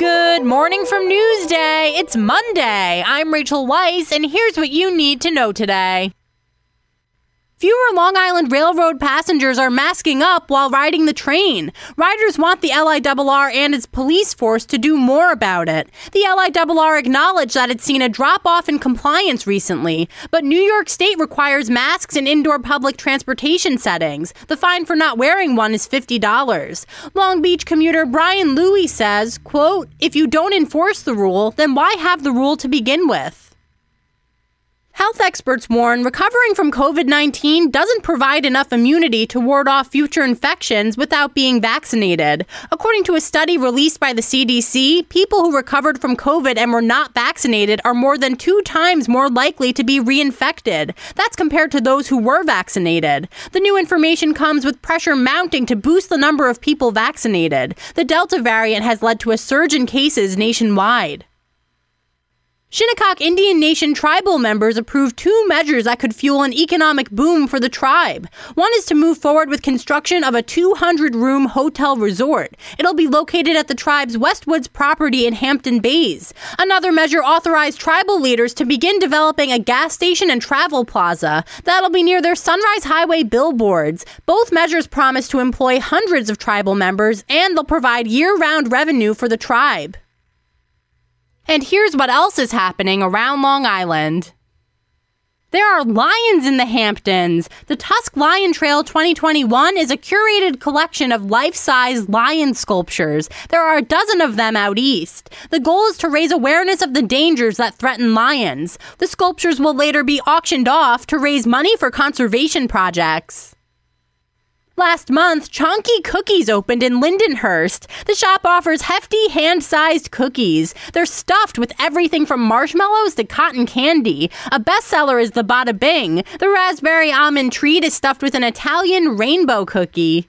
Good morning from Newsday. It's Monday. I'm Rachel Weiss, and here's what you need to know today. Fewer Long Island Railroad passengers are masking up while riding the train. Riders want the LIRR and its police force to do more about it. The LIRR acknowledged that it's seen a drop off in compliance recently, but New York State requires masks in indoor public transportation settings. The fine for not wearing one is $50. Long Beach commuter Brian Louie says, quote, if you don't enforce the rule, then why have the rule to begin with? Health experts warn recovering from COVID 19 doesn't provide enough immunity to ward off future infections without being vaccinated. According to a study released by the CDC, people who recovered from COVID and were not vaccinated are more than two times more likely to be reinfected. That's compared to those who were vaccinated. The new information comes with pressure mounting to boost the number of people vaccinated. The Delta variant has led to a surge in cases nationwide. Shinnecock Indian Nation tribal members approved two measures that could fuel an economic boom for the tribe. One is to move forward with construction of a 200 room hotel resort. It'll be located at the tribe's Westwoods property in Hampton Bays. Another measure authorized tribal leaders to begin developing a gas station and travel plaza. That'll be near their Sunrise Highway billboards. Both measures promise to employ hundreds of tribal members and they'll provide year round revenue for the tribe. And here's what else is happening around Long Island. There are lions in the Hamptons. The Tusk Lion Trail 2021 is a curated collection of life size lion sculptures. There are a dozen of them out east. The goal is to raise awareness of the dangers that threaten lions. The sculptures will later be auctioned off to raise money for conservation projects. Last month, Chonky Cookies opened in Lindenhurst. The shop offers hefty, hand sized cookies. They're stuffed with everything from marshmallows to cotton candy. A bestseller is the Bada Bing. The raspberry almond treat is stuffed with an Italian rainbow cookie.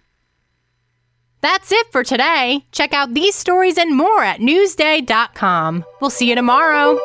That's it for today. Check out these stories and more at Newsday.com. We'll see you tomorrow.